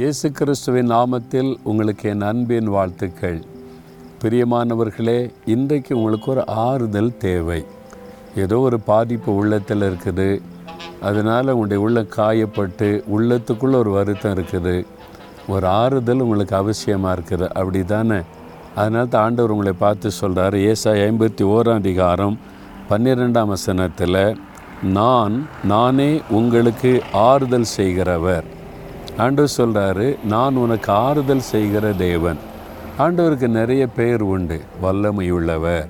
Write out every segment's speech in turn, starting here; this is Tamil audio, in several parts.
இயேசு கிறிஸ்துவின் நாமத்தில் உங்களுக்கு என் அன்பின் வாழ்த்துக்கள். பிரியமானவர்களே இன்றைக்கு உங்களுக்கு ஒரு ஆறுதல் தேவை. ஏதோ ஒரு பாதிப்பு உள்ளத்தில் இருக்குது. அதனால் உங்களுடைய உள்ள காயப்பட்டு உள்ளத்துக்குள்ளே ஒரு வருத்தம் இருக்குது. ஒரு ஆறுதல் உங்களுக்கு அவசியமாக இருக்குது. அப்படி தானே அதனால தான் ஆண்டவர் உங்களை பார்த்து சொல்கிறார் ஏசா ஐம்பத்தி ஓராம் அதிகாரம் பன்னிரெண்டாம் வசனத்தில் நான் நானே உங்களுக்கு ஆறுதல் செய்கிறவர். ஆண்டவர் சொல்கிறாரு நான் உனக்கு ஆறுதல் செய்கிற தேவன். ஆண்டவருக்கு நிறைய பெயர் உண்டு. வல்லமையுள்ளவர்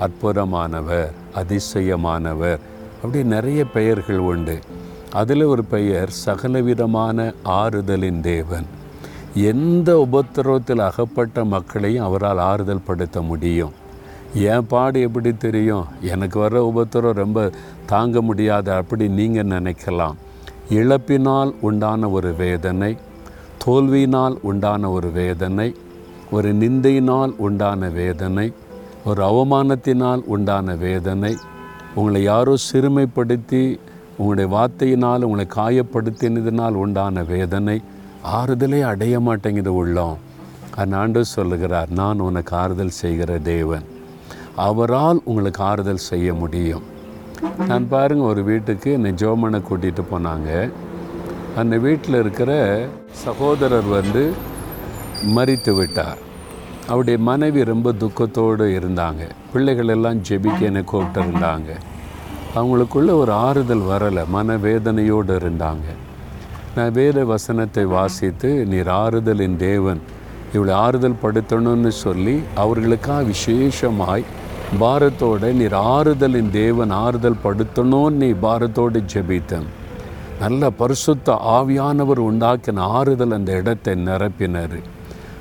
அற்புதமானவர் அதிசயமானவர் அப்படி நிறைய பெயர்கள் உண்டு. அதில் ஒரு பெயர் சகலவிதமான ஆறுதலின் தேவன். எந்த உபத்திரவத்தில் அகப்பட்ட மக்களையும் அவரால் ஆறுதல் படுத்த முடியும். என் பாடு எப்படி தெரியும்? எனக்கு வர உபத்திரம் ரொம்ப தாங்க முடியாது அப்படி நீங்கள் நினைக்கலாம். இழப்பினால் உண்டான ஒரு வேதனை தோல்வியினால் உண்டான ஒரு வேதனை ஒரு நிந்தையினால் உண்டான வேதனை ஒரு அவமானத்தினால் உண்டான வேதனை. உங்களை யாரோ சிறுமைப்படுத்தி உங்களுடைய வார்த்தையினால் உங்களை காயப்படுத்தினதினால் உண்டான வேதனை. ஆறுதலே அடைய மாட்டேங்குது உள்ளோம். அந்நாண்டு சொல்லுகிறார் நான் உனக்கு ஆறுதல் செய்கிற தேவன். அவரால் உங்களுக்கு ஆறுதல் செய்ய முடியும். நான் பாருங்கள் ஒரு வீட்டுக்கு என்னை ஜோமனை கூட்டிகிட்டு போனாங்க. அந்த வீட்டில் இருக்கிற சகோதரர் வந்து மறித்து விட்டார். அவருடைய மனைவி ரொம்ப துக்கத்தோடு இருந்தாங்க. பிள்ளைகள் எல்லாம் ஜெபிக்க என்னை கூப்பிட்டு இருந்தாங்க அவங்களுக்குள்ள ஒரு ஆறுதல் வரலை மனவேதனையோடு இருந்தாங்க. நான் வேத வசனத்தை வாசித்து நீர் ஆறுதலின் தேவன் இவளை ஆறுதல் படுத்தணும்னு சொல்லி அவர்களுக்காக விசேஷமாய் பாரத்தோட நீர் ஆறுதலின் தேவன் ஆறுதல் படுத்தணும்னு நீ பாரத்தோடு ஜெபித்தன். நல்ல பரிசுத்த ஆவியானவர் உண்டாக்கின ஆறுதல் அந்த இடத்தை நிரப்பினார்.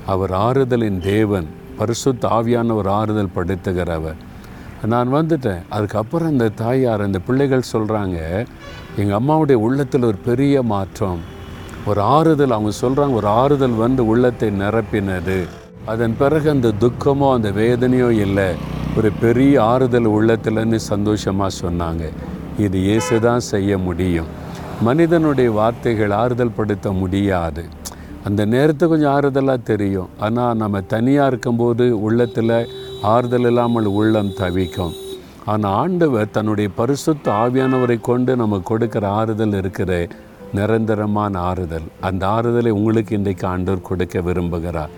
அவர் ஆறுதலின் தேவன் பரிசுத்த ஆவியானவர் ஆறுதல் படுத்துகிறவர். நான் வந்துட்டேன். அதுக்கப்புறம் இந்த தாயார் அந்த பிள்ளைகள் சொல்கிறாங்க எங்கள் அம்மாவுடைய உள்ளத்தில் ஒரு பெரிய மாற்றம். ஒரு ஆறுதல் அவங்க சொல்கிறாங்க ஒரு ஆறுதல் வந்து உள்ளத்தை நிரப்பினது. அதன் பிறகு அந்த துக்கமோ அந்த வேதனையோ இல்லை. ஒரு பெரிய ஆறுதல் உள்ளத்தில்னு சந்தோஷமாக சொன்னாங்க. இது இயேசு தான் செய்ய முடியும். மனிதனுடைய வார்த்தைகள் ஆறுதல் படுத்த முடியாது. அந்த நேரத்தை கொஞ்சம் ஆறுதலாக தெரியும். ஆனால் நம்ம தனியாக இருக்கும்போது உள்ளத்தில் ஆறுதல் இல்லாமல் உள்ளம் தவிக்கும். ஆனால் ஆண்டவர் தன்னுடைய பரிசுத்த ஆவியானவரை கொண்டு நம்ம கொடுக்குற ஆறுதல் இருக்கிற நிரந்தரமான ஆறுதல். அந்த ஆறுதலை உங்களுக்கு இன்றைக்கு ஆண்டவர் கொடுக்க விரும்புகிறார்.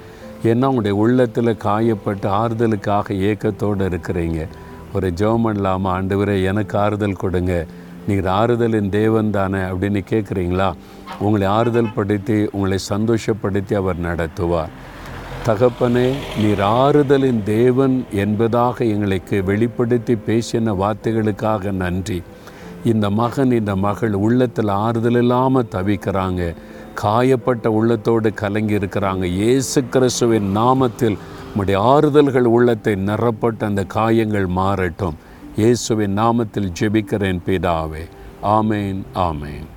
ஏன்னா உங்களுடைய உள்ளத்தில் காயப்பட்டு ஆறுதலுக்காக ஏக்கத்தோடு இருக்கிறீங்க? ஒரு ஜெபம் இல்லாமல் வரை எனக்கு ஆறுதல் கொடுங்க. நீங்கள் ஆறுதலின் தேவன் தானே அப்படின்னு கேட்குறீங்களா? உங்களை ஆறுதல் படுத்தி உங்களை சந்தோஷப்படுத்தி அவர் நடத்துவார். தகப்பனே நீர் ஆறுதலின் தேவன் என்பதாக எங்களுக்கு வெளிப்படுத்தி பேசின வார்த்தைகளுக்காக நன்றி. இந்த மகன் இந்த மகள் உள்ளத்தில் ஆறுதல் இல்லாமல் தவிக்கிறாங்க. காயப்பட்ட உள்ளத்தோடு கலங்கி இருக்கிறாங்க இயேசு கிறிஸ்துவின் நாமத்தில் நம்முடைய ஆறுதல்கள் உள்ளத்தை நிரப்பட்ட அந்த காயங்கள் மாறட்டும். இயேசுவின் நாமத்தில் ஜெபிக்கிறேன் பிதாவே. ஆமேன் ஆமேன்.